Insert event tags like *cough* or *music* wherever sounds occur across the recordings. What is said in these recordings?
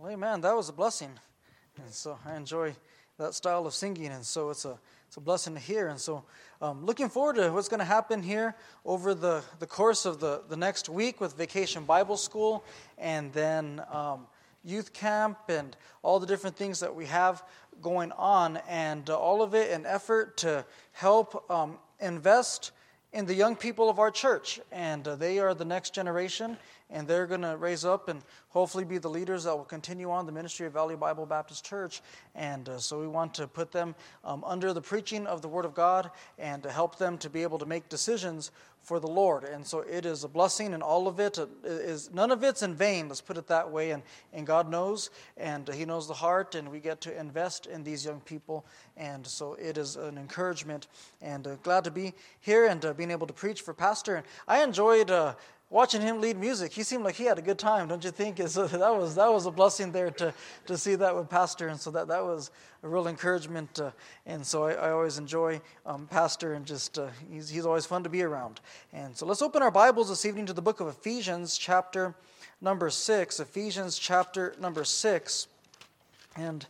Well, amen. That was a blessing. And so I enjoy that style of singing. And so it's a, it's a blessing to hear. And so um, looking forward to what's going to happen here over the, the course of the, the next week with Vacation Bible School and then um, youth camp and all the different things that we have going on. And uh, all of it an effort to help um, invest in the young people of our church. And uh, they are the next generation and they're going to raise up and hopefully be the leaders that will continue on the ministry of Valley Bible Baptist Church. And uh, so we want to put them um, under the preaching of the Word of God and to help them to be able to make decisions for the Lord. And so it is a blessing, and all of it is none of it's in vain. Let's put it that way. And and God knows, and He knows the heart, and we get to invest in these young people. And so it is an encouragement, and uh, glad to be here and uh, being able to preach for Pastor. And I enjoyed uh, watching him lead music, he seemed like he had a good time, don't you think? So that was that was a blessing there to to see that with Pastor, and so that that was a real encouragement. Uh, and so I, I always enjoy um, Pastor, and just uh, he's he's always fun to be around. And so let's open our Bibles this evening to the book of Ephesians, chapter number six. Ephesians, chapter number six, and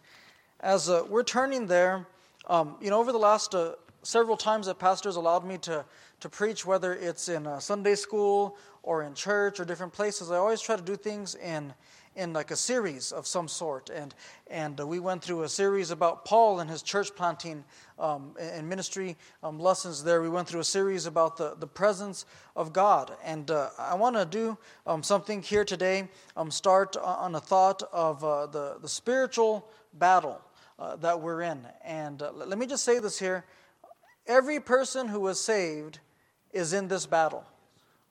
as uh, we're turning there, um, you know, over the last uh, several times that pastors allowed me to to preach, whether it's in Sunday school or in church or different places, I always try to do things in in like a series of some sort. And and uh, we went through a series about Paul and his church planting um, and ministry um, lessons there. We went through a series about the, the presence of God. And uh, I want to do um, something here today. Um, start on a thought of uh, the the spiritual battle uh, that we're in. And uh, let me just say this here: every person who was saved is in this battle.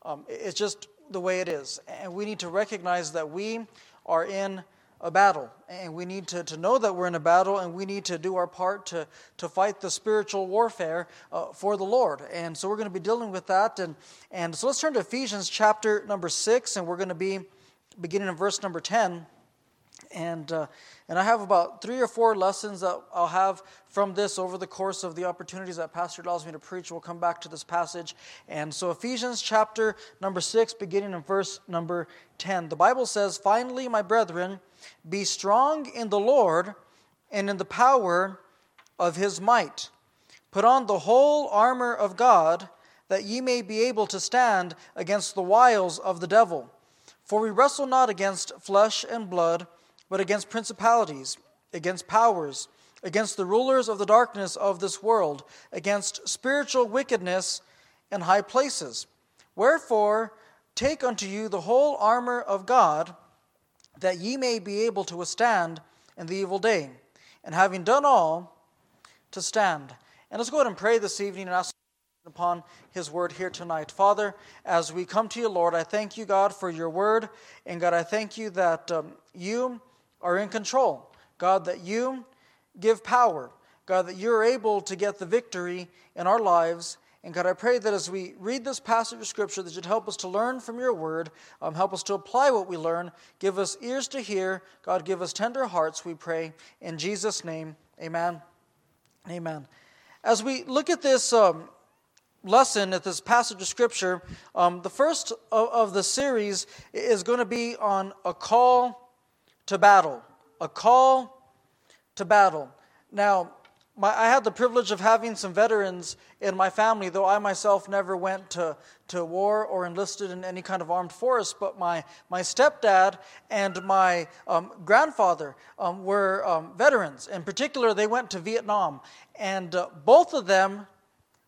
Um, it's just the way it is. And we need to recognize that we are in a battle. And we need to, to know that we're in a battle and we need to do our part to, to fight the spiritual warfare uh, for the Lord. And so we're going to be dealing with that. And, and so let's turn to Ephesians chapter number 6, and we're going to be beginning in verse number 10. And, uh, and I have about three or four lessons that I'll have from this over the course of the opportunities that Pastor allows me to preach. We'll come back to this passage. And so, Ephesians chapter number 6, beginning in verse number 10. The Bible says, Finally, my brethren, be strong in the Lord and in the power of his might. Put on the whole armor of God, that ye may be able to stand against the wiles of the devil. For we wrestle not against flesh and blood but against principalities, against powers, against the rulers of the darkness of this world, against spiritual wickedness in high places. Wherefore, take unto you the whole armor of God, that ye may be able to withstand in the evil day, and having done all, to stand. And let's go ahead and pray this evening and ask upon his word here tonight. Father, as we come to you, Lord, I thank you, God, for your word. And God, I thank you that um, you are in control. God, that you give power. God, that you're able to get the victory in our lives. And God, I pray that as we read this passage of Scripture, that you'd help us to learn from your word, um, help us to apply what we learn, give us ears to hear. God, give us tender hearts, we pray. In Jesus' name, amen. Amen. As we look at this um, lesson, at this passage of Scripture, um, the first of, of the series is going to be on a call to battle, a call to battle. Now, my, I had the privilege of having some veterans in my family, though I myself never went to, to war or enlisted in any kind of armed force. But my, my stepdad and my um, grandfather um, were um, veterans. In particular, they went to Vietnam, and uh, both of them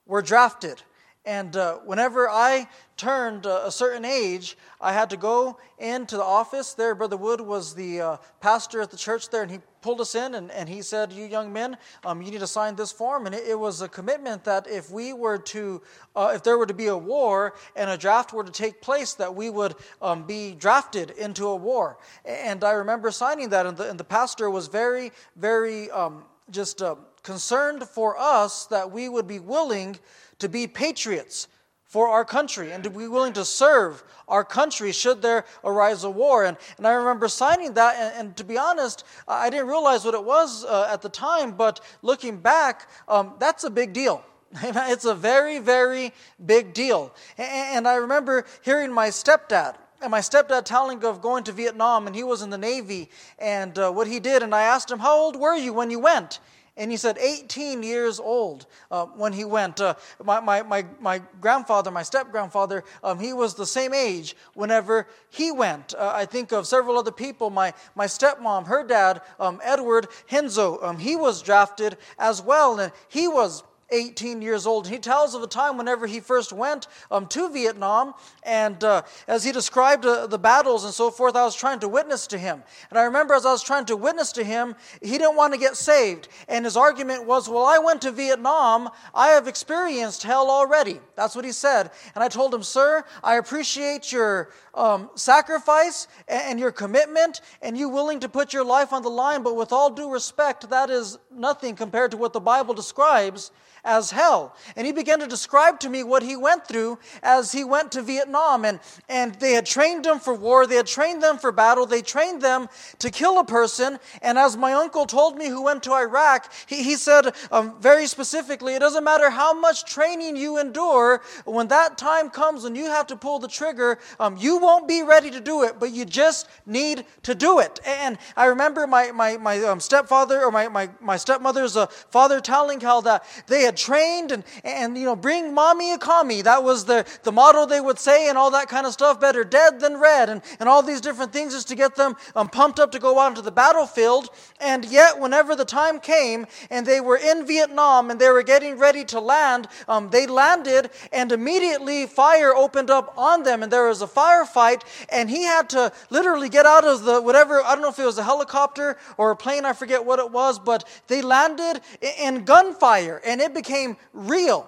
were drafted. And uh, whenever I turned uh, a certain age, I had to go into the office. There, Brother Wood was the uh, pastor at the church there, and he pulled us in and, and he said, You young men, um, you need to sign this form. And it, it, was a commitment that if we were to, uh, if there were to be a war and a draft were to take place, that we would um, be drafted into a war. And I remember signing that, and the, and the pastor was very, very um, just uh, concerned for us that we would be willing to be patriots for our country and to be willing to serve our country should there arise a war. And, and I remember signing that, and, and to be honest, I didn't realize what it was uh, at the time, but looking back, um, that's a big deal. *laughs* It's a very, very big deal. And I remember hearing my stepdad and my stepdad telling of going to Vietnam, and he was in the Navy, and uh, what he did. And I asked him, How old were you when you went? And he said, 18 years old uh, when he went. Uh, my, my, my, my grandfather, my step grandfather, um, he was the same age whenever he went. Uh, I think of several other people. My, my stepmom, her dad, um, Edward Henzo, um, he was drafted as well. And he was 18 years old. He tells of a time whenever he first went um, to Vietnam, and uh, as he described uh, the battles and so forth, I was trying to witness to him. And I remember as I was trying to witness to him, he didn't want to get saved. And his argument was, Well, I went to Vietnam, I have experienced hell already. That's what he said. And I told him, Sir, I appreciate your um, sacrifice and, and your commitment, and you willing to put your life on the line, but with all due respect, that is nothing compared to what the Bible describes as hell. And he began to describe to me what he went through as he went to Vietnam. And, and they had trained him for war, they had trained them for battle, they trained them to kill a person. And as my uncle told me, who went to Iraq, he, he said um, very specifically, it doesn't matter how much training you endure, when that time comes and you have to pull the trigger, um, you won't be ready to do it, but you just need to do it. And I remember my, my, my um, stepfather or my, my, my stepmother's uh, father telling how that they had trained and, and you know, bring mommy a commie. That was the, the motto they would say and all that kind of stuff. Better dead than red and, and all these different things just to get them um, pumped up to go out into the battlefield. And yet, whenever the time came and they were in Vietnam and they were getting ready to land, um, they landed and immediately fire opened up on them and there was a firefight and he had to literally get out of the whatever, I don't know if it was a helicopter or a plane, I forget what it was, but they landed in gunfire and it became real.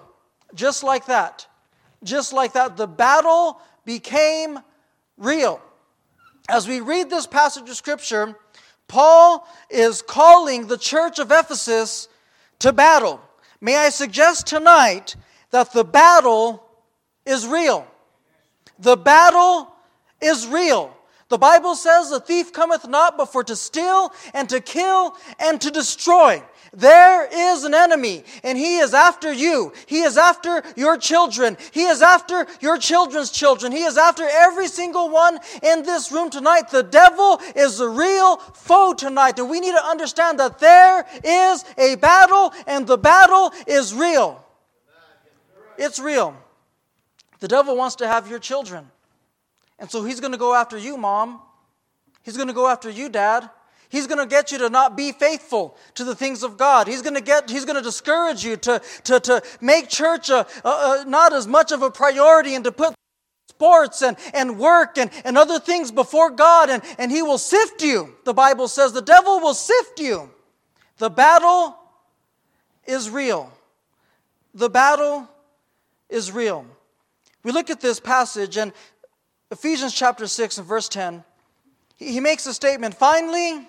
Just like that. Just like that. The battle became real. As we read this passage of Scripture, Paul is calling the church of Ephesus to battle. May I suggest tonight that the battle is real. The battle is real. The Bible says, The thief cometh not but for to steal and to kill and to destroy. There is an enemy, and he is after you. He is after your children. He is after your children's children. He is after every single one in this room tonight. The devil is the real foe tonight, and we need to understand that there is a battle, and the battle is real. It's real. The devil wants to have your children. And so he's going to go after you, mom. He's going to go after you, dad. He's going to get you to not be faithful to the things of God. He's going to get, he's going to discourage you to, to, to make church a, a, a, not as much of a priority and to put sports and, and work and, and other things before God, and, and he will sift you. The Bible says the devil will sift you. The battle is real. The battle is real. We look at this passage and Ephesians chapter 6 and verse 10. He makes a statement Finally,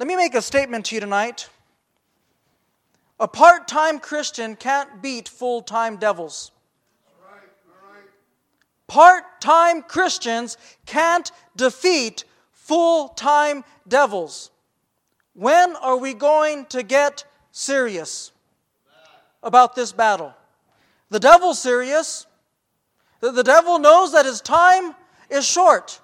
Let me make a statement to you tonight. A part time Christian can't beat full time devils. Part time Christians can't defeat full time devils. When are we going to get serious about this battle? The devil's serious. The devil knows that his time is short,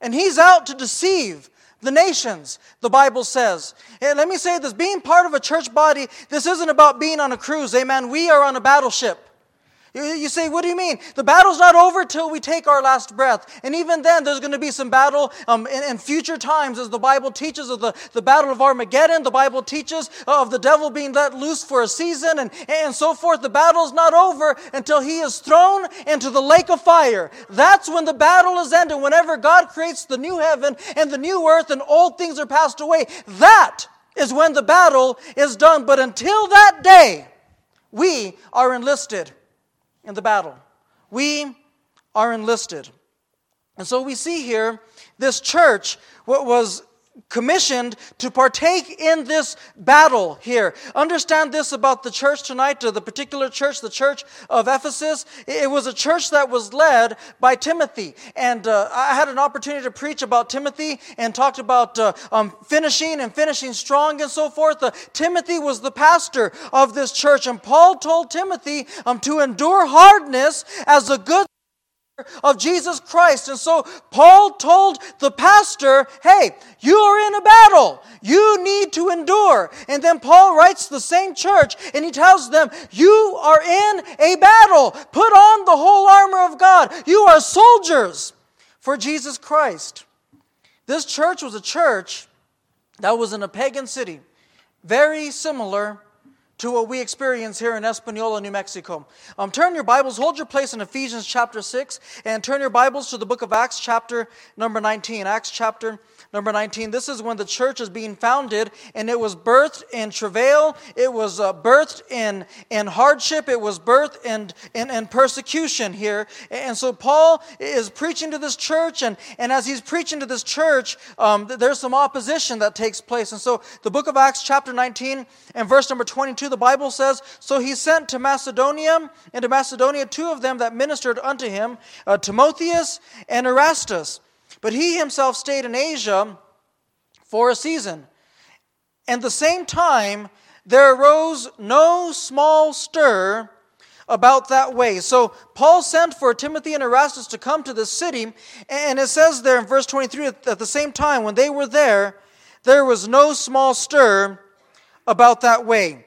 and he's out to deceive the nations, the Bible says. And let me say this being part of a church body, this isn't about being on a cruise. Amen. We are on a battleship. You say, what do you mean? The battle's not over till we take our last breath. And even then, there's going to be some battle um, in, in, future times, as the Bible teaches of the, the battle of Armageddon. The Bible teaches of the devil being let loose for a season and, and so forth. The battle's not over until he is thrown into the lake of fire. That's when the battle is ended. Whenever God creates the new heaven and the new earth and old things are passed away, that is when the battle is done. But until that day, we are enlisted in the battle. We are enlisted. And so we see here this church, what was commissioned to partake in this battle here. Understand this about the church tonight, the particular church, the church of Ephesus. It was a church that was led by Timothy. And uh, I had an opportunity to preach about Timothy and talked about uh, um, finishing and finishing strong and so forth. Uh, Timothy was the pastor of this church, and Paul told Timothy um, to endure hardness as a good of Jesus Christ. And so Paul told the pastor, hey, you are in a battle. You need to endure. And then Paul writes the same church and he tells them, you are in a battle. Put on the whole armor of God. You are soldiers for Jesus Christ. This church was a church that was in a pagan city, very similar to what we experience here in Espanola, New Mexico. Um, turn your Bibles, hold your place in Ephesians chapter 6, and turn your Bibles to the book of Acts, chapter number 19. Acts, chapter Number 19, this is when the church is being founded, and it was birthed in travail, it was uh, birthed in, in hardship, it was birthed in, in, in, persecution here. And so Paul is preaching to this church, and, and as he's preaching to this church, um, there's some opposition that takes place. And so the book of Acts, chapter 19, and verse number 22, the Bible says, So he sent to Macedonia, and to Macedonia two of them that ministered unto him, uh, Timotheus and Erastus. But he himself stayed in Asia for a season. And the same time, there arose no small stir about that way. So Paul sent for Timothy and Erastus to come to the city, and it says there in verse 23 at the same time, when they were there, there was no small stir about that way.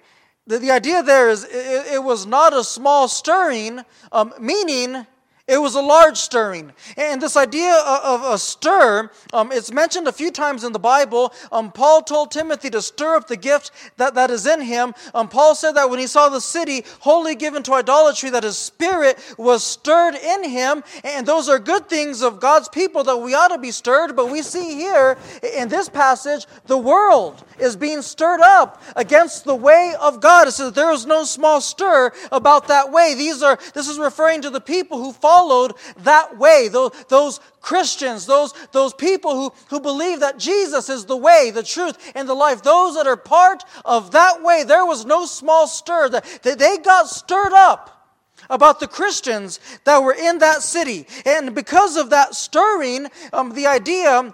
The, the idea there is it, it was not a small stirring, um, meaning it was a large stirring. And this idea of a stir, um, it's mentioned a few times in the Bible. Um, Paul told Timothy to stir up the gift that, that is in him. Um, Paul said that when he saw the city wholly given to idolatry, that his spirit was stirred in him. And those are good things of God's people that we ought to be stirred. But we see here in this passage, the world is being stirred up against the way of God. It says there is no small stir about that way. These are, this is referring to the people who follow followed that way. Those, those Christians, those, those people who, who believe that Jesus is the way, the truth, and the life, those that are part of that way, there was no small stir. That, they got stirred up about the Christians that were in that city. And because of that stirring, um, the idea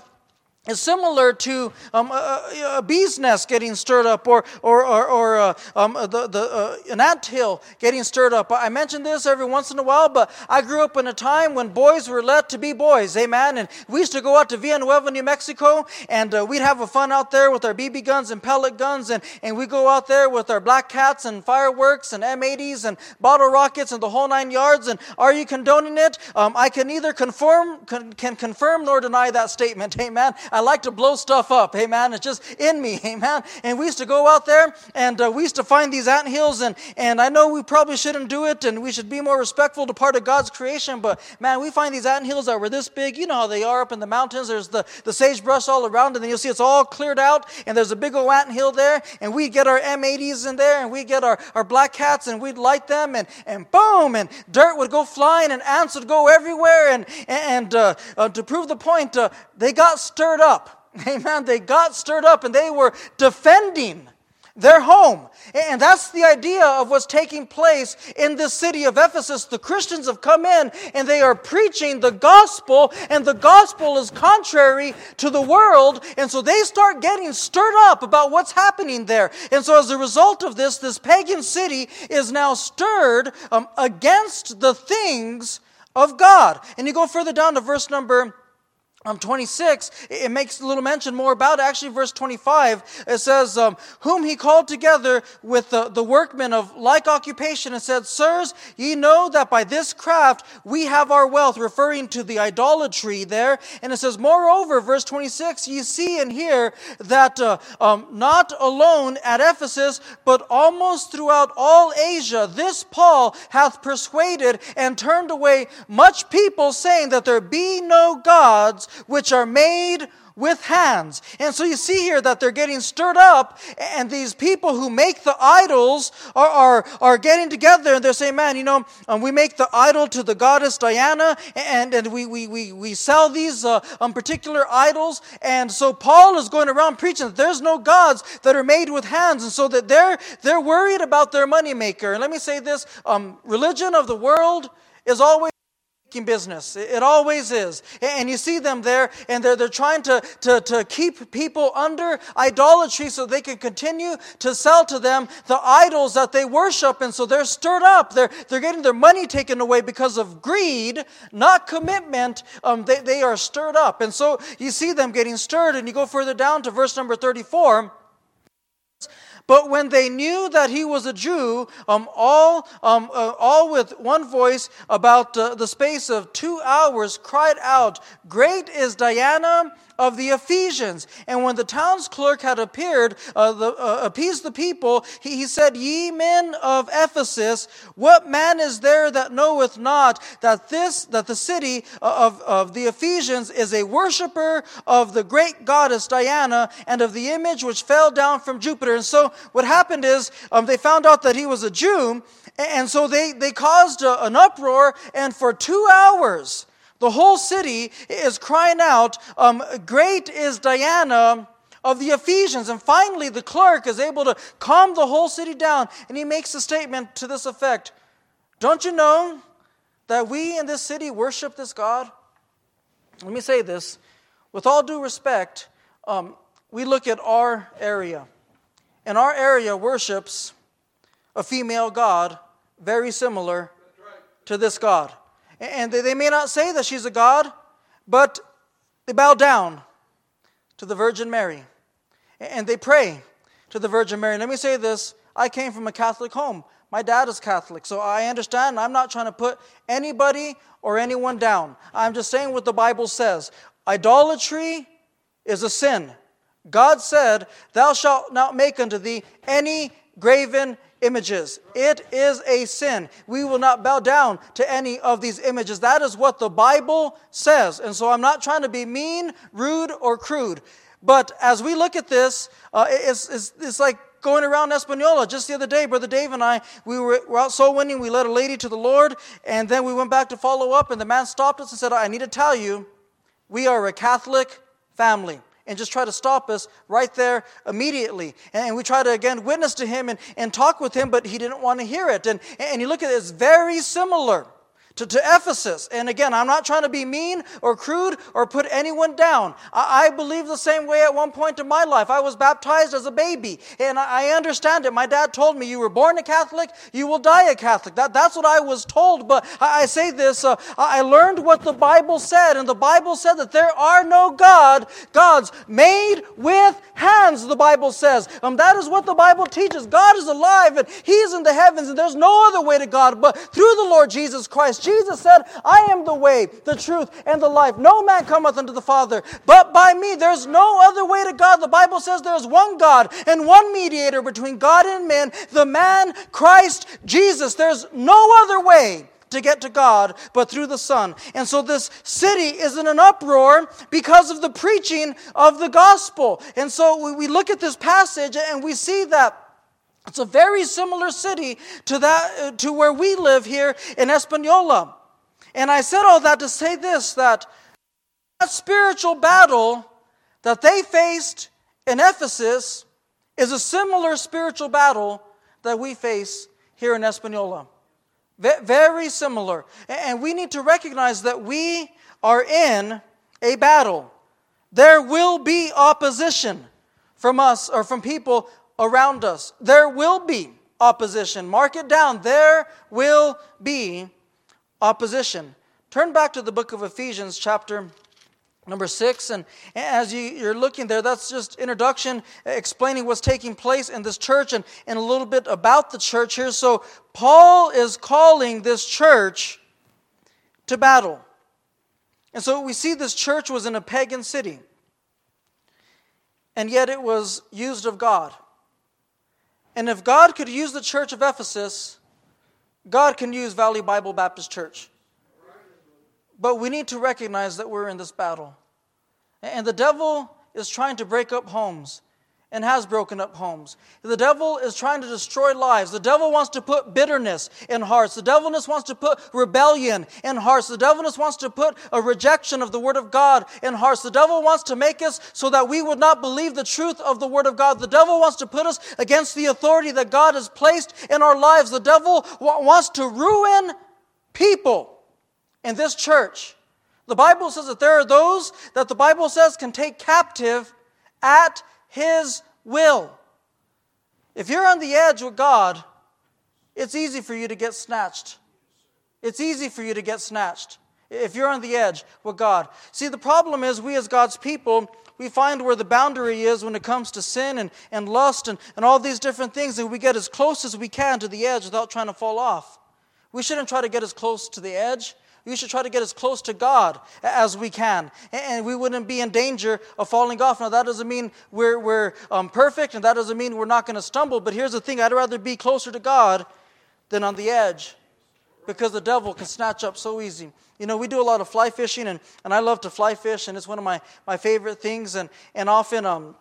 is similar to um, a, a, bee's nest getting stirred up or, or, or, or uh, um, the, the, uh, an ant hill getting stirred up. I mention this every once in a while, but I grew up in a time when boys were let to be boys, amen? And we used to go out to Villanueva, New Mexico, and uh, we'd have a fun out there with our BB guns and pellet guns, and, and we go out there with our black cats and fireworks and M80s and bottle rockets and the whole nine yards. And are you condoning it? Um, I can neither confirm, can, can confirm nor deny that statement, *laughs* amen? I like to blow stuff up. Man, it's just in me. *laughs* Man. And we used to go out there and uh, we used to find these ant hills. And, and I know we probably shouldn't do it and we should be more respectful to part of God's creation. But man, we find these ant hills that were this big. You know how they are up in the mountains. There's the, the sagebrush all around. And then you'll see it's all cleared out. And there's a big old ant hill there. And we'd get our M80s in there and we'd get our, our black cats and we'd light them. And, and boom, and dirt would go flying and ants would go everywhere. And, and uh, uh, to prove the point, uh, they got stirred up. *laughs* Amen. They got stirred up and they were defending their home. And that's the idea of what's taking place in this city of Ephesus. The Christians have come in and they are preaching the gospel, and the gospel is contrary to the world. And so they start getting stirred up about what's happening there. And so, as a result of this, this pagan city is now stirred um, against the things of God. And you go further down to verse number um, 26, it makes a little mention more about it. Actually, verse 25, it says, um, Whom he called together with the, the workmen of like occupation and said, Sirs, ye know that by this craft we have our wealth, referring to the idolatry there. And it says, Moreover, verse 26, ye see and hear that uh, um, not alone at Ephesus, but almost throughout all Asia, this Paul hath persuaded and turned away much people, saying that there be no gods which are made with hands. And so you see here that they're getting stirred up, and these people who make the idols are, are, are getting together and they're saying, Man, you know, um, we make the idol to the goddess Diana, and, and we, we, we, we sell these uh, um, particular idols. And so Paul is going around preaching that there's no gods that are made with hands, and so that they're, they're worried about their moneymaker. And let me say this um, religion of the world is always business. It always is. And you see them there, and they're, they're trying to, to, to keep people under idolatry so they can continue to sell to them the idols that they worship. And so they're stirred up. They're, they're getting their money taken away because of greed, not commitment. Um, they, they are stirred up. And so you see them getting stirred, and you go further down to verse number 34. But when they knew that he was a Jew, um, all, um, uh, all with one voice, about uh, the space of two hours, cried out, Great is Diana of the Ephesians. And when the town's clerk had appeared, uh, the, uh, appeased the people, he, he said, Ye men of Ephesus, what man is there that knoweth not that this, that the city of, of the Ephesians is a worshiper of the great goddess Diana and of the image which fell down from Jupiter? And so what happened is um, they found out that he was a Jew, and so they, they caused a, an uproar, and for two hours, the whole city is crying out, um, Great is Diana of the Ephesians. And finally, the clerk is able to calm the whole city down, and he makes a statement to this effect Don't you know that we in this city worship this God? Let me say this with all due respect, um, we look at our area, and our area worships a female God very similar to this God. And they, may not say that she's a God, but they bow down to the Virgin Mary. And they pray to the Virgin Mary. Let me say this I came from a Catholic home. My dad is Catholic, so I understand. I'm not trying to put anybody or anyone down. I'm just saying what the Bible says. Idolatry is a sin. God said, Thou shalt not make unto thee any graven images. It is a sin. We will not bow down to any of these images. That is what the Bible says. And so I'm not trying to be mean, rude, or crude. But as we look at this, uh, it's, it's, it's like going around Espanola. Just the other day, Brother Dave and I, we were, were out soul winning. We led a lady to the Lord, and then we went back to follow up, and the man stopped us and said, I need to tell you, we are a Catholic family and just try to stop us right there immediately. And we try to again witness to him and, and talk with him, but he didn't want to hear it. And, and you look at it, it's very similar to, to Ephesus. And again, I'm not trying to be mean or crude or put anyone down. I, I believe the same way at one point in my life. I was baptized as a baby, and I, I understand it. My dad told me, You were born a Catholic, you will die a Catholic. That, that's what I was told. But I, I say this uh, I learned what the Bible said, and the Bible said that there are no God, gods made with hands, the Bible says. Um, that is what the Bible teaches. God is alive, and He is in the heavens, and there's no other way to God but through the Lord Jesus Christ. Jesus said, I am the way, the truth, and the life. No man cometh unto the Father but by me. There's no other way to God. The Bible says there's one God and one mediator between God and men, the man Christ Jesus. There's no other way to get to God but through the Son. And so this city is in an uproar because of the preaching of the gospel. And so we look at this passage and we see that it's a very similar city to that uh, to where we live here in Espanola. And I said all that to say this that that spiritual battle that they faced in Ephesus is a similar spiritual battle that we face here in Espanola. Very similar. And we need to recognize that we are in a battle. There will be opposition from us or from people around us. There will be opposition. Mark it down. There will be opposition. Turn back to the book of Ephesians, chapter number six. And as you, are looking there, that's just introduction, explaining what's taking place in this church and, and a little bit about the church here. So, Paul is calling this church to battle. And so we see this church was in a pagan city, and yet it was used of God. And if God could use the church of Ephesus, God can use Valley Bible Baptist Church. But we need to recognize that we're in this battle. And the devil is trying to break up homes and has broken up homes. The devil is trying to destroy lives. The devil wants to put bitterness in hearts. The devil wants to put rebellion in hearts. The devil wants to put a rejection of the word of God in hearts. The devil wants to make us so that we would not believe the truth of the word of God. The devil wants to put us against the authority that God has placed in our lives. The devil wants to ruin people in this church. The Bible says that there are those that the Bible says can take captive at his will. If you're on the edge with God, it's easy for you to get snatched. It's easy for you to get snatched if you're on the edge with God. See, the problem is we as God's people, we find where the boundary is when it comes to sin and, and lust and, and all these different things, and we get as close as we can to the edge without trying to fall off. We shouldn't try to get as close to the edge. We should try to get as close to God as we can. And we wouldn't be in danger of falling off. Now, that doesn't mean we're, we're um, perfect, and that doesn't mean we're not going to stumble. But here's the thing I'd rather be closer to God than on the edge because the devil can snatch up so easy. You know, we do a lot of fly fishing, and, and I love to fly fish, and it's one of my, my favorite things. And, and often, um,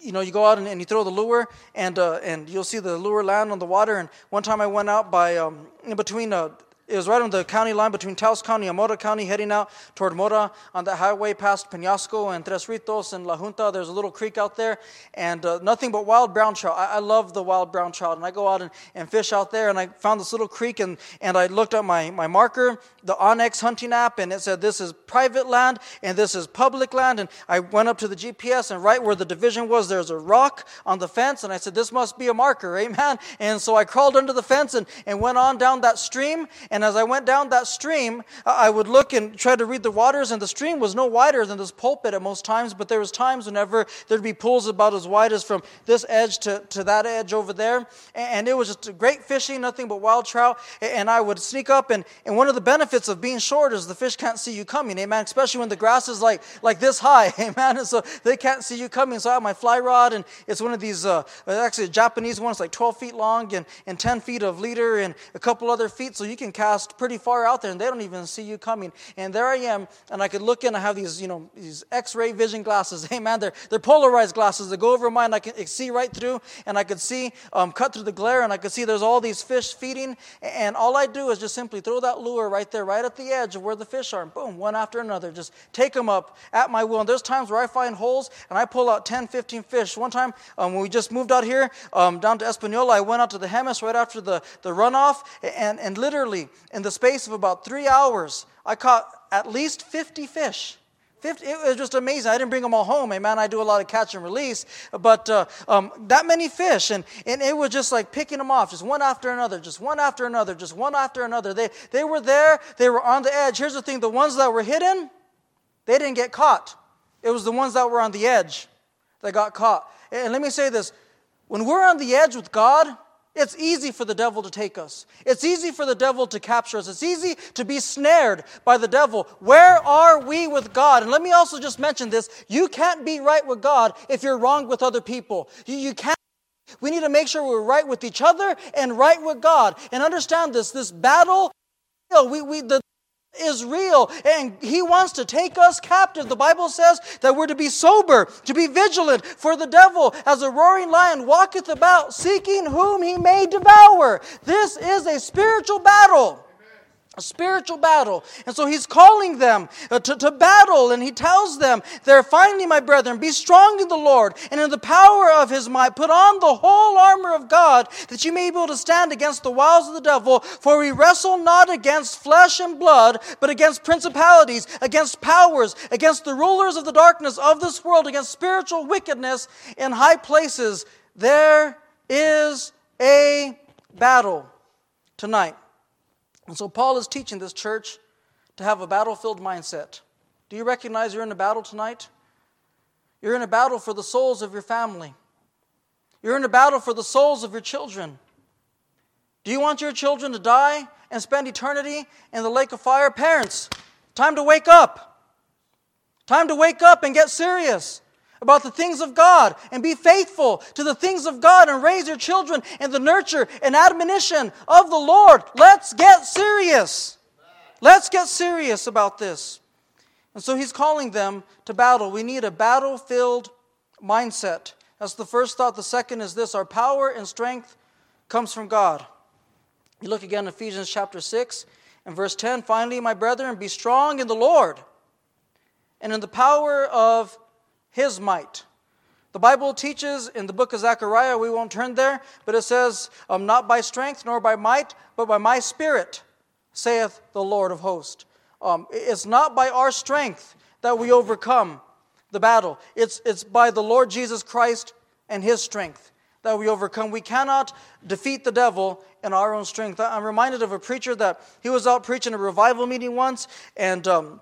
you know, you go out and, and you throw the lure, and, uh, and you'll see the lure land on the water. And one time I went out by um, in between uh, it was right on the county line between Taos County and Mora County, heading out toward Mora on that highway past Penasco and Tres Ritos and La Junta. There's a little creek out there, and uh, nothing but wild brown trout. I, I, love the wild brown trout, and I go out and, and fish out there. And I found this little creek, and, and I looked at my, my marker, the onX hunting app, and it said this is private land and this is public land. And I went up to the GPS, and right where the division was, there's a rock on the fence, and I said, This must be a marker, amen. And so I crawled under the fence and, and went on down that stream. As I went down that stream, I would look and try to read the waters, and the stream was no wider than this pulpit at most times, but there was times whenever there'd be pools about as wide as from this edge to, to that edge over there. And it was just great fishing, nothing but wild trout. And I would sneak up, and, and one of the benefits of being short is the fish can't see you coming, amen, especially when the grass is like, like this high, *laughs* amen, and so they can't see you coming. So I have my fly rod, and it's one of these, uh, actually a Japanese one, it's like 12 feet long and, and 10 feet of leader and a couple other feet, so you can cast pretty far out there and they don't even see you coming. And there I am, and I could look in, I have these, you know, these X-ray vision glasses. *laughs* Hey man, they're, they're polarized glasses that go over mine. I can see right through, and I could see, um, cut through the glare, and I could see there's all these fish feeding. And all I do is just simply throw that lure right there, right at the edge of where the fish are, and boom, one after another, just take them up at my will. And there's times where I find holes, and I pull out 10, 15 fish. One time, um, when we just moved out here, um, down to Espanola, I went out to the Jemez right after the, the runoff, and, and literally, in the space of about three hours, I caught at least 50 fish. 50, it was just amazing. I didn't bring them all home. Amen. I do a lot of catch and release, but uh, um, that many fish, and, and it was just like picking them off, just one after another, just one after another, just one after another. They, they were there, they were on the edge. Here's the thing the ones that were hidden, they didn't get caught. It was the ones that were on the edge that got caught. And let me say this when we're on the edge with God, it's easy for the devil to take us. It's easy for the devil to capture us. It's easy to be snared by the devil. Where are we with God? And let me also just mention this you can't be right with God if you're wrong with other people. You, you can't. We need to make sure we're right with each other and right with God. And understand this this battle, we, we, the, is real and he wants to take us captive. The Bible says that we're to be sober, to be vigilant, for the devil, as a roaring lion, walketh about, seeking whom he may devour. This is a spiritual battle a spiritual battle. And so he's calling them uh, to, to battle, and he tells them, There, finally, my brethren, be strong in the Lord and in the power of his might. Put on the whole armor of God, that you may be able to stand against the wiles of the devil. For we wrestle not against flesh and blood, but against principalities, against powers, against the rulers of the darkness of this world, against spiritual wickedness in high places. There is a battle tonight. And so Paul is teaching this church to have a battlefield mindset. Do you recognize you're in a battle tonight? You're in a battle for the souls of your family. You're in a battle for the souls of your children. Do you want your children to die and spend eternity in the lake of fire? Parents, time to wake up. Time to wake up and get serious about the things of God and be faithful to the things of God and raise your children in the nurture and admonition of the Lord. Let's get serious. Let's get serious about this. And so he's calling them to battle. We need a battle filled mindset. That's the first thought. The second is this our power and strength comes from God. You look again in Ephesians chapter 6 and verse 10 finally, my brethren, be strong in the Lord and in the power of his might. The Bible teaches in the book of Zechariah, we won't turn there, but it says, um, Not by strength nor by might, but by my spirit, saith the Lord of hosts. Um, it's not by our strength that we overcome the battle, it's, it's by the Lord Jesus Christ and his strength that we overcome. We cannot defeat the devil in our own strength. I'm reminded of a preacher that he was out preaching a revival meeting once, and um,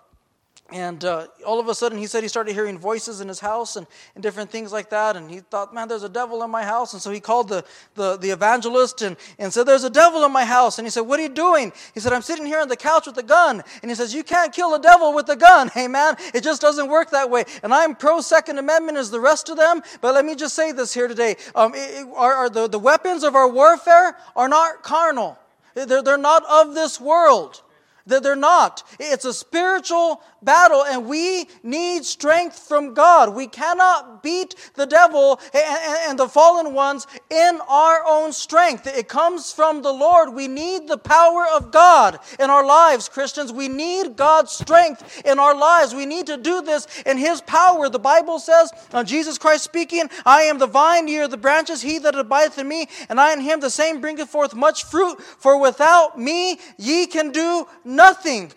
and uh, all of a sudden, he said he started hearing voices in his house and, and different things like that. And he thought, man, there's a devil in my house. And so he called the, the, the evangelist and, and said, There's a devil in my house. And he said, What are you doing? He said, I'm sitting here on the couch with a gun. And he says, You can't kill a devil with a gun. *laughs* Hey, man, it just doesn't work that way. And I'm pro Second Amendment as the rest of them. But let me just say this here today um, it, are, are the, the weapons of our warfare are not carnal, they're, they're not of this world. They're not. It's a spiritual battle, and we need strength from God. We cannot beat the devil and, the fallen ones in our own strength. It comes from the Lord. We need the power of God in our lives, Christians. We need God's strength in our lives. We need to do this in His power. The Bible says, uh, Jesus Christ speaking, I am the vine, ye are the branches, he that abideth in me, and I in him, the same bringeth forth much fruit. For without me ye can do nothing.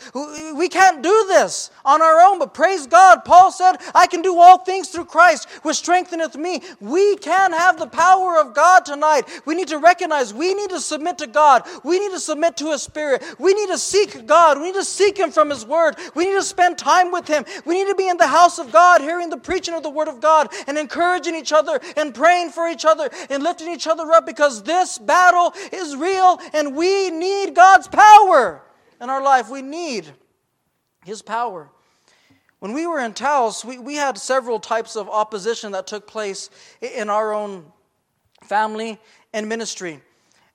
We can't do this on our own, but praise God. Paul said, I can do all things through Christ, which strengtheneth me. We can have the power of God tonight. We need to recognize we need to submit to God. We need to submit to His Spirit. We need to seek God. We need to seek Him from His Word. We need to spend time with Him. We need to be in the house of God, hearing the preaching of the Word of God, and encouraging each other, and praying for each other, and lifting each other up because this battle is real and we need God's power in our life. We need His power. When we were in Taos, we, we had several types of opposition that took place in our own family and ministry.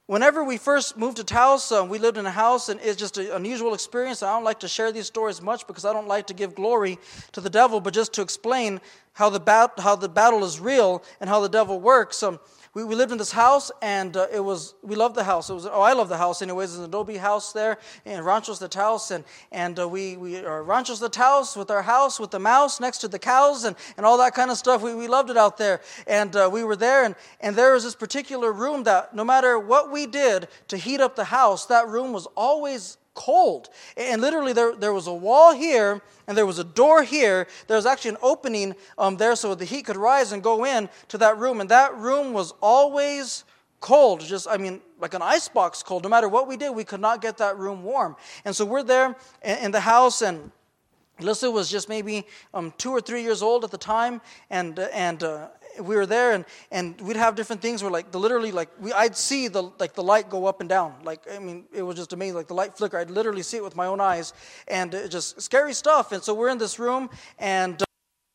Whenever we first moved to Taos, uh, we lived in a house, and it's just an unusual experience. I don't like to share these stories much because I don't like to give glory to the devil, but just to explain how the, bat- how the battle is real and how the devil works. Um, we, we lived in this house, and uh, it was we loved the house. It was oh, I love the house anyways. It's an adobe house there in Ranchos de Taos, and and uh, we we are Ranchos de Taos with our house with the mouse next to the cows and and all that kind of stuff. We we loved it out there, and uh, we were there, and and there was this particular room that no matter what we did to heat up the house, that room was always cold. And literally, there, there was a wall here and there was a door here. There was actually an opening um, there so the heat could rise and go in to that room. And that room was always cold. Just, I mean, like an icebox cold. No matter what we did, we could not get that room warm. And so we're there in, in the house and Alyssa was just maybe um, two or three years old at the time, and and uh, we were there and, and we'd have different things where like the literally like we I'd see the like the light go up and down. Like I mean it was just amazing. Like the light flicker I'd literally see it with my own eyes. And just scary stuff. And so we're in this room and uh,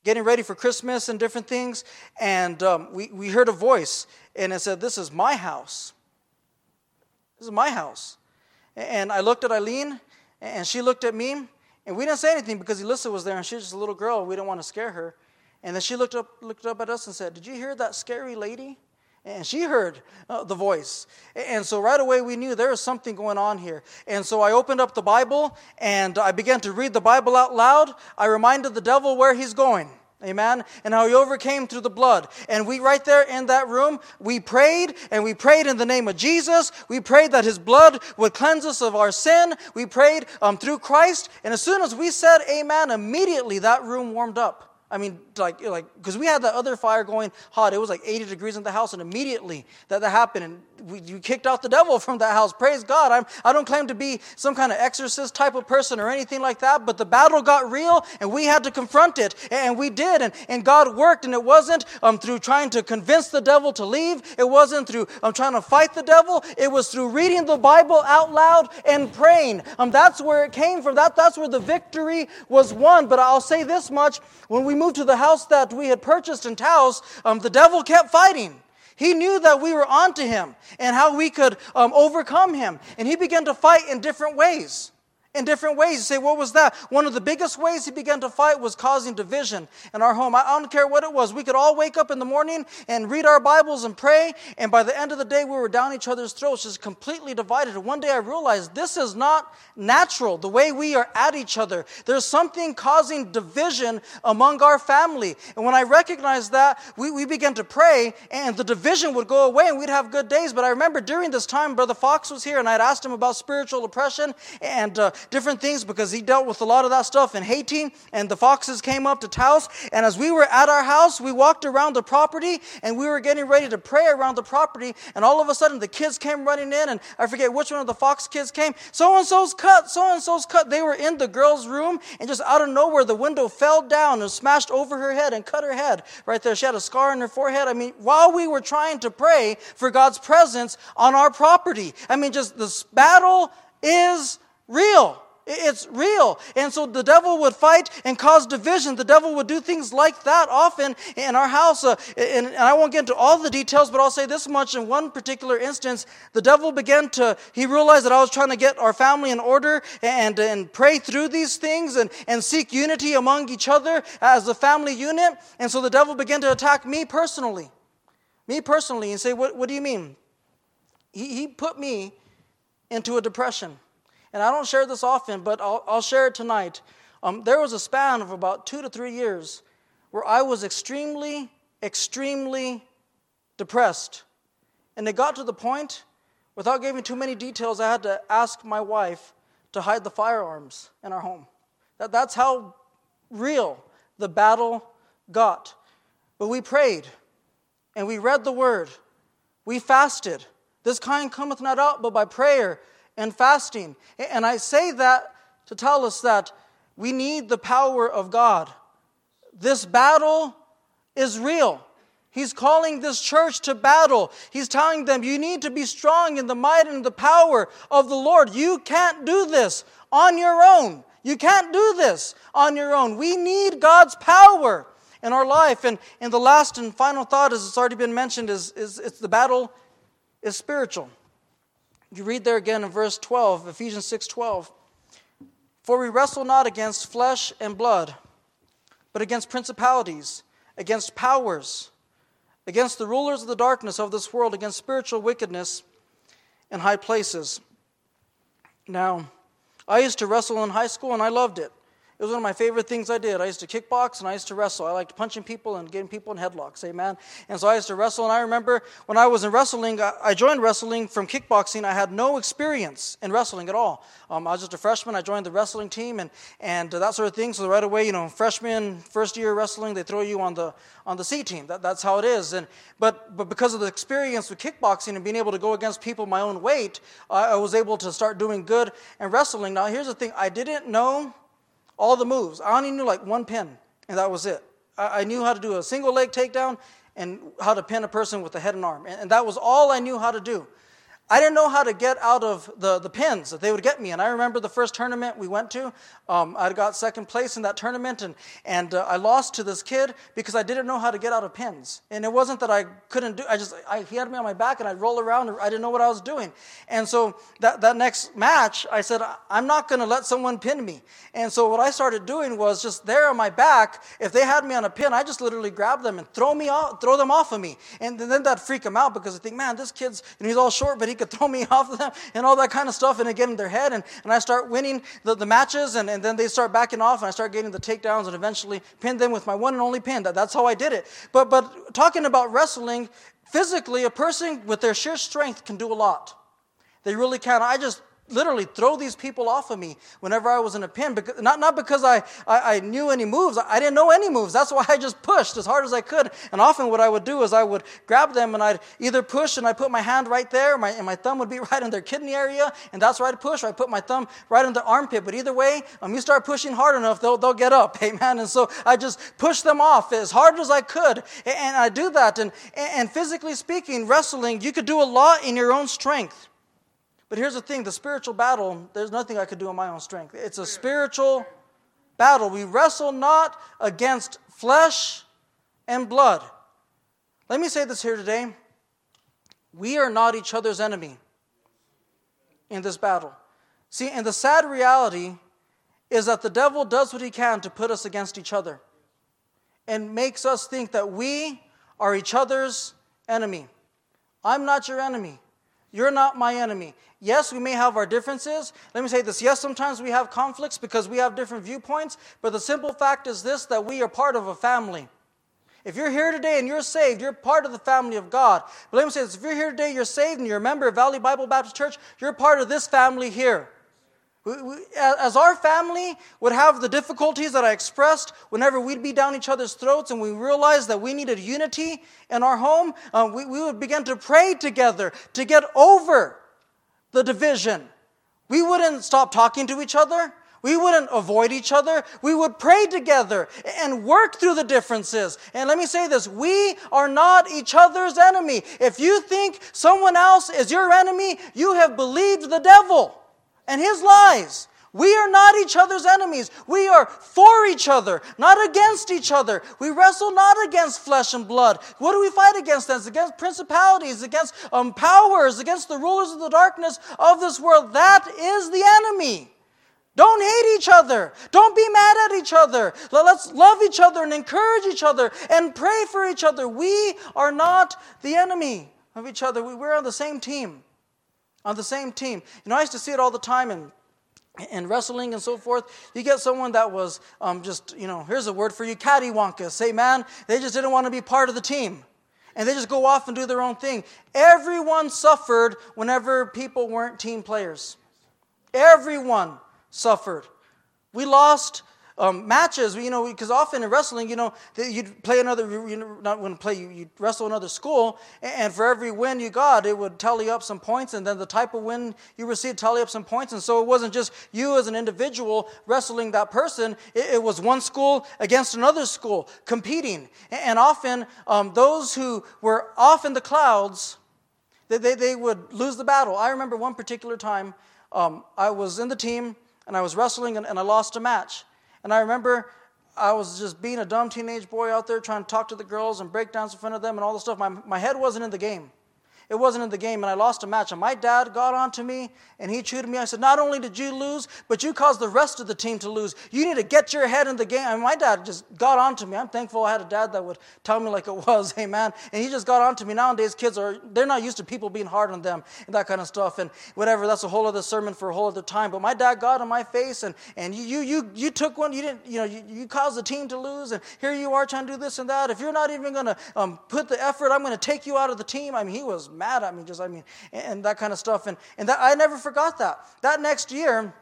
getting ready for Christmas and different things. And um, we we heard a voice and it said this is my house. This is my house. And I looked at Eileen and she looked at me and we didn't say anything because Alyssa was there and she was just a little girl. We didn't want to scare her and then she looked up, looked up at us and said, Did you hear that scary lady? And she heard uh, the voice. And so right away we knew there was something going on here. And so I opened up the Bible and I began to read the Bible out loud. I reminded the devil where he's going. Amen. And how he overcame through the blood. And we, right there in that room, we prayed and we prayed in the name of Jesus. We prayed that his blood would cleanse us of our sin. We prayed um, through Christ. And as soon as we said amen, immediately that room warmed up. I mean, like, like, because we had that other fire going hot. It was like 80 degrees in the house, and immediately that, that happened, and we, you kicked out the devil *laughs* from that house. Praise God. I'm, I don't claim to be some kind of exorcist type of person or anything like that, but the battle got real, and we had to confront it, and we did, and, and God worked, and it wasn't um, through trying to convince the devil to leave. It wasn't through um, trying to fight the devil. It was through reading the Bible out loud and praying. Um, that's where it came from. That, that's where the victory was won. But I'll say this much: when we moved to the house that we had purchased in Taos, um, the devil kept fighting. He knew that we were onto him and how we could um, overcome him. And he began to fight in different ways. In different ways. You say, what was that? One of the biggest ways he began to fight was causing division in our home. I don't care what it was. We could all wake up in the morning and read our Bibles and pray, and by the end of the day, we were down each other's throats, just completely divided. And one day I realized this is not natural, the way we are at each other. There's something causing division among our family. And when I recognized that, we, we began to pray, and the division would go away, and we'd have good days. But I remember during this time, Brother Fox was here, and I'd asked him about spiritual oppression, and uh, different things because he dealt with a lot of that stuff in Haiti. And the foxes came up to Taos. And as we were at our house, we walked around the property and we were getting ready to pray around the property. And all of a sudden, the kids came running in. And I forget which one of the fox kids came. So and so's cut, so and so's cut. They were in the girl's room. And just out of nowhere, the window fell down and smashed over her head and cut her head right there. She had a scar on her forehead. I mean, while we were trying to pray for God's presence on our property, I mean, just this battle is real. It's real. And so the devil would fight and cause division. The devil would do things like that often in our house. Uh, and, and, I won't get into all the details, but I'll say this much. In one particular instance, the devil began to, he realized that I was trying to get our family in order and, and pray through these things and, and seek unity among each other as a family unit. And so the devil began to attack me personally. Me personally, and say, What, what do you mean? He, he put me into a depression. And I don't share this often, but I'll, I'll share it tonight. Um, there was a span of about two to three years where I was extremely, extremely depressed. And it got to the point, without giving too many details, I had to ask my wife to hide the firearms in our home. That, that's how real the battle got. But we prayed and we read the word. We fasted. This kind cometh not out but by prayer and fasting. And I say that to tell us that we need the power of God. This battle is real. He's calling this church to battle. He's telling them, you need to be strong in the might and the power of the Lord. You can't do this on your own. You can't do this on your own. We need God's power in our life. And, and the last and final thought, as it's already been mentioned, is, is it's the battle is spiritual. You read there again in verse 12, Ephesians 6 12. For we wrestle not against flesh and blood, but against principalities, against powers, against the rulers of the darkness of this world, against spiritual wickedness in high places. Now, I used to wrestle in high school and I loved it. It was one of my favorite things I did. I used to kickbox and I used to wrestle. I liked punching people and getting people in headlocks, amen. And so I used to wrestle. And I remember when I was in wrestling, I joined wrestling from kickboxing. I had no experience in wrestling at all. Um, I was just a freshman. I joined the wrestling team and, and that sort of thing. So right away, you know, freshman, first year wrestling, they throw you on the, on the C team. That, that's how it is. And, but, but because of the experience with kickboxing and being able to go against people my own weight, I was able to start doing good in wrestling. Now, here's the thing I didn't know all the moves. I only knew like one pin, and that was it. I, I knew how to do a single leg takedown and how to pin a person with the head and arm. And, and that was all I knew how to do. I didn't know how to get out of the, the pins that they would get me. And I remember the first tournament we went to, um, I got second place in that tournament, and, and uh, I lost to this kid because I didn't know how to get out of pins. And it wasn't that I couldn't do I just, I, he had me on my back and I'd roll around, and I didn't know what I was doing. And so that, that next match, I said, I'm not going to let someone pin me. And so what I started doing was just there on my back, if they had me on a pin, I just literally grabbed them and throw, me off, throw them off of me. And then that'd freak them out because I think, man, this kid's, know, he's all short, but he could throw me *laughs* off of them and all that kind of stuff and it get in their head. And, and I start winning the, the matches and, and then they start backing off and I start getting the takedowns and eventually pin them with my one and only pin. That, that's how I did it. But, but talking about wrestling, physically, a person with their sheer strength can do a lot. They really can. I just literally throw these people off of me whenever I was in a pin. Because, not, not because I, I, I, knew any moves. I didn't know any moves. That's why I just pushed as hard as I could. And often what I would do is I would grab them and I'd either push and I put my hand right there my, and my thumb would be *laughs* right in their kidney area and that's where I'd push or I put my thumb right in their armpit. But either way, um, you start pushing hard enough, they'll, they'll get up. *laughs* Amen. And so I just pushed them off as hard as I could. And I do that. And, and physically speaking, wrestling, you could do a lot in your own strength. But here's the thing the spiritual battle, there's nothing I could do on my own strength. It's a spiritual battle. We wrestle not against flesh and blood. Let me say this here today. We are not each other's enemy in this battle. See, and the sad reality is that the devil does what he can to put us against each other and makes us think that we are each other's enemy. I'm not your enemy. You're not my enemy. Yes, we may have our differences. Let me say this. Yes, sometimes we have conflicts because we have different viewpoints, but the simple fact is this that we are part of a family. If you're here today and you're saved, you're part of the family of God. But let me say this if you're here today, you're saved, and you're a member of Valley Bible Baptist Church, you're part of this family here. As our family would have the difficulties that I expressed whenever we'd be down each other's throats and we realized that we needed unity in our home, uh, we, we would begin to pray together to get over the division. We wouldn't stop talking to each other. We wouldn't avoid each other. We would pray together and work through the differences. And let me say this we are not each other's enemy. If you think someone else is your enemy, you have believed the devil and his lies. We are not each other's enemies. We are for each other, not against each other. We wrestle not against flesh and blood. What do we fight against? That's against principalities, against um, powers, against the rulers of the darkness of this world. That is the enemy. Don't hate each other. Don't be mad at each other. Let's love each other and encourage each other and pray for each other. We are not the enemy of each other. We're on the same team on the same team. You know, I used to see it all the time in, in wrestling and so forth. You get someone that was um, just, you know, here's a word for you, cattywampus. Say, man, they just didn't want to be part of the team. And they just go off and do their own thing. Everyone suffered whenever people weren't team players. Everyone suffered. We lost um, matches, you know, because often in wrestling, you know, you'd play another, you know, not when play, you, you'd wrestle another school, and for every win you got, it would tally up some points, and then the type of win you received tally up some points. And so it wasn't just you as an individual wrestling that person, it, it was one school against another school competing. And often um, those who were off in the clouds, they, they, they would lose the battle. I remember one particular time, um, I was in the team, and I was wrestling, and, and I lost a match. And I remember I was just being a dumb teenage boy out there trying to talk to the girls and break dance in front of them and all this stuff. My, my head wasn't in the game. It wasn't in the game, and I lost a match. And my dad got onto me and he chewed me. I said, Not only did you lose, but you caused the rest of the team to lose. You need to get your head in the game. And my dad just got onto me. I'm thankful I had a dad that would tell me like it was, *laughs* amen. And he just got onto me. Nowadays, kids are, they're not used to people being hard on them and that kind of stuff. And whatever, that's a whole other sermon for a whole other time. But my dad got on my face and, and you, you, you, took one, you didn't, you know, you, you caused the team to lose. And here you are trying to do this and that. If you're not even going to um, put the effort, I'm going to take you out of the team. I mean, he was mad at me, just, I mean, and that kind of stuff. And, and that, I never forgot that. That next year,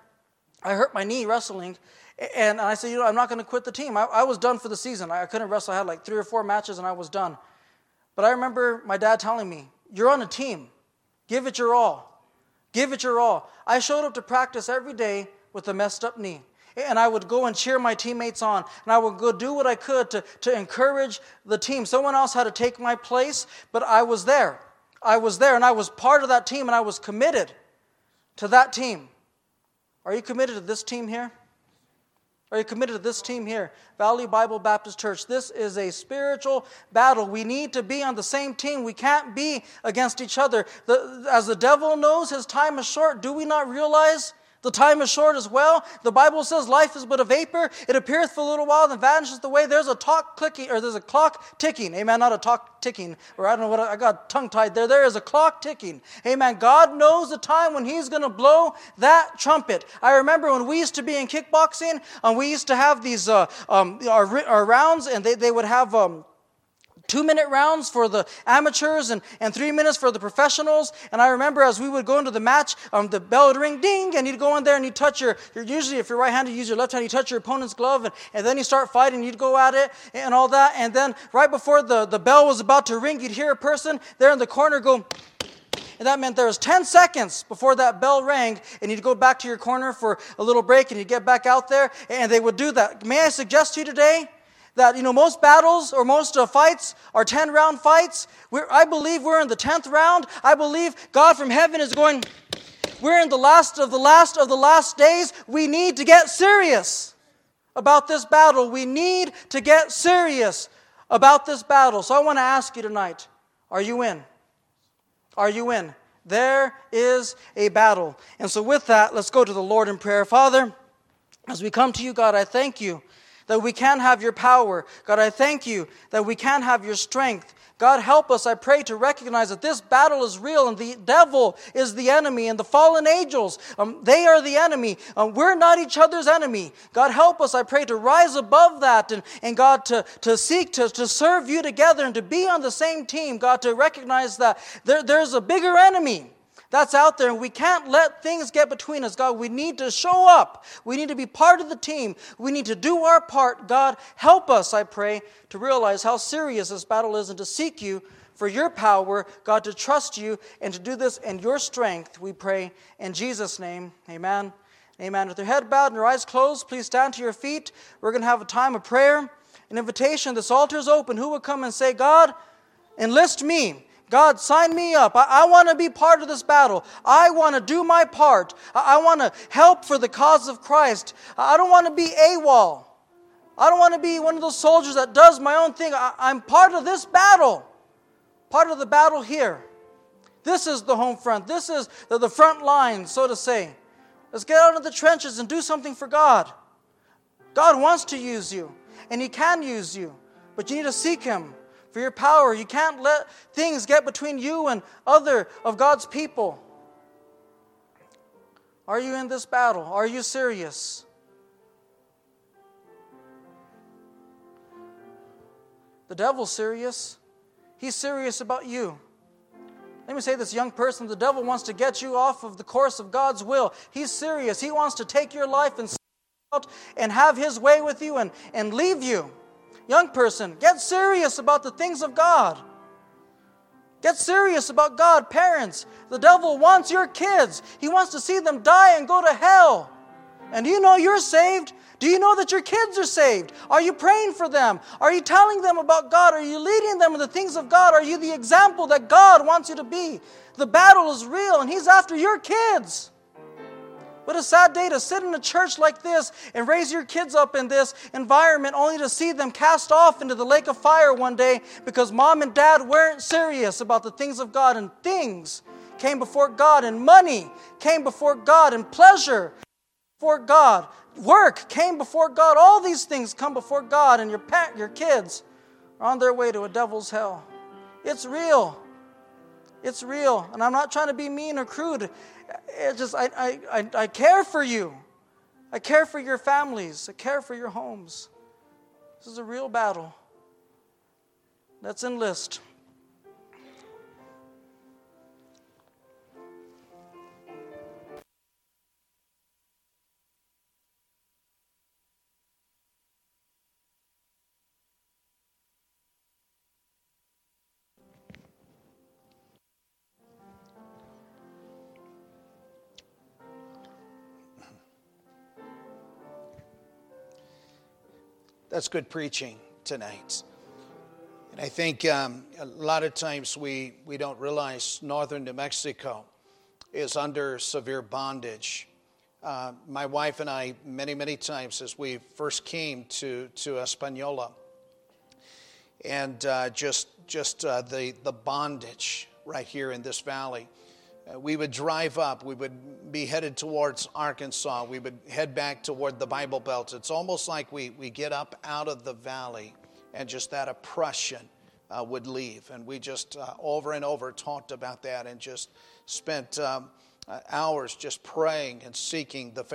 I hurt my knee wrestling. And I said, you know, I'm not going to quit the team. I, I, was done for the season. I couldn't wrestle. I had like three or four matches and I was done. But I remember my dad telling me, you're on a team. Give it your all. Give it your all. I showed up to practice every day with a messed up knee. And I would go and cheer my teammates on. And I would go do what I could to, to encourage the team. Someone else had to take my place, but I was there. I was there and I was part of that team and I was committed to that team. Are you committed to this team here? Are you committed to this team here? Valley Bible Baptist Church. This is a spiritual battle. We need to be on the same team. We can't be against each other. The, as the devil knows his time is short, do we not realize the time is short as well. The Bible says life is but a vapor. It appeareth for a little while, then vanishes away. There's a talk clicking, or there's a clock ticking. Amen. Not a talk ticking, or I don't know what I got tongue tied there. There is a clock ticking. Amen. God knows the time when He's going to blow that trumpet. I remember when we used to be in kickboxing, and we used to have these uh, um, our, our rounds, and they, they would have. Um, two minute rounds for the amateurs and, and three minutes for the professionals. And I remember as we would go into the match, um, the bell would ring, ding, and you'd go in there and you'd touch your, you're usually if you're right handed, you use your left hand, you touch your opponent's glove, and, and then you start fighting, you'd go at it and all that. And then right before the, the bell was about to ring, you'd hear a person there in the corner go, and that meant there was 10 seconds before that bell rang, and you'd go back to your corner for a little break, and you'd get back out there, and they would do that. May I suggest to you today that you know most battles or most uh, fights are 10 round fights. We're, i believe we're in the 10th round. I believe god from heaven is going we're in the last of the last of the last days. We need to get serious about this battle. We need to get serious about this battle. So i want to ask you tonight are you in? Are you in? There is a battle. And so, with that, let's go to the Lord in prayer. Father, as we come to you, God, I thank you that we can have your power. God, I thank you that we can have your strength. God, help us, I pray, to recognize that this battle is real and the devil is the enemy and the fallen angels, um, they are the enemy. Um, we're not each other's enemy. God, help us, I pray, to rise above that and, and God, to, to seek to, to serve you together and to be on the same team. God, to recognize that there, there's a bigger enemy that's out there, and we can't let things get between us. God, we need to show up. We need to be part of the team. We need to do our part. God, help us, I pray, to realize how serious this battle is and to seek you for your power, God, to trust you and to do this in your strength, we pray. In Jesus' name, amen. Amen. With your head bowed and your eyes closed, please stand to your feet. We're going to have a time of prayer, an invitation. This altar is open. Who will come and say, God, enlist me? God, sign me up. I, I want to be part of this battle. I want to do my part. I, I want to help for the cause of Christ. I don't want to be AWOL. I don't want to be one of those soldiers that does my own thing. I, I'm part of this battle, part of the battle here. This is the home front. This is the, the front line, so to say. Let's get out of the trenches and do something for God. God wants to use you, and He can use you, but you need to seek Him for your power. You can't let things get between you and other of God's people. Are you in this battle? Are you serious? The devil's serious. He's serious about you. Let me say this, young person the devil wants to get you off of the course of God's will. He's serious. He wants to take your life and and have his way with you and, and leave you. Young person, get serious about the things of God. Get serious about God. Parents, the devil wants your kids. He wants to see them die and go to hell. And do you know you're saved? Do you know that your kids are saved? Are you praying for them? Are you telling them about God? Are you leading them in the things of God? Are you the example that God wants you to be? The battle is real and He's after your kids. What a sad day to sit in a church like this and raise your kids up in this environment only to see them cast off into the lake of fire one day because mom and dad weren't serious about the things of God and things came before God and money came before God and pleasure before God. Work came before God. All these things come before God and your pet, your kids are on their way to a devil's hell. It's real. It's real. And I'm not trying to be mean or crude. It just, I, I, I, I care for you. I care for your families. I care for your homes. This is a real battle. Let's enlist. That's good preaching tonight. And I think um, a lot of times we, we don't realize northern New Mexico is under severe bondage. Uh, my wife and I, many, many times as we first came to, to Espanola, and uh, just, just uh, the, the bondage right here in this valley. Uh, we would drive up, we would be headed towards Arkansas, we would head back toward the Bible Belt. It's almost like we, we get up out of the valley and just that oppression uh, would leave. And we just uh, over and over talked about that and just spent um, uh, hours just praying and seeking the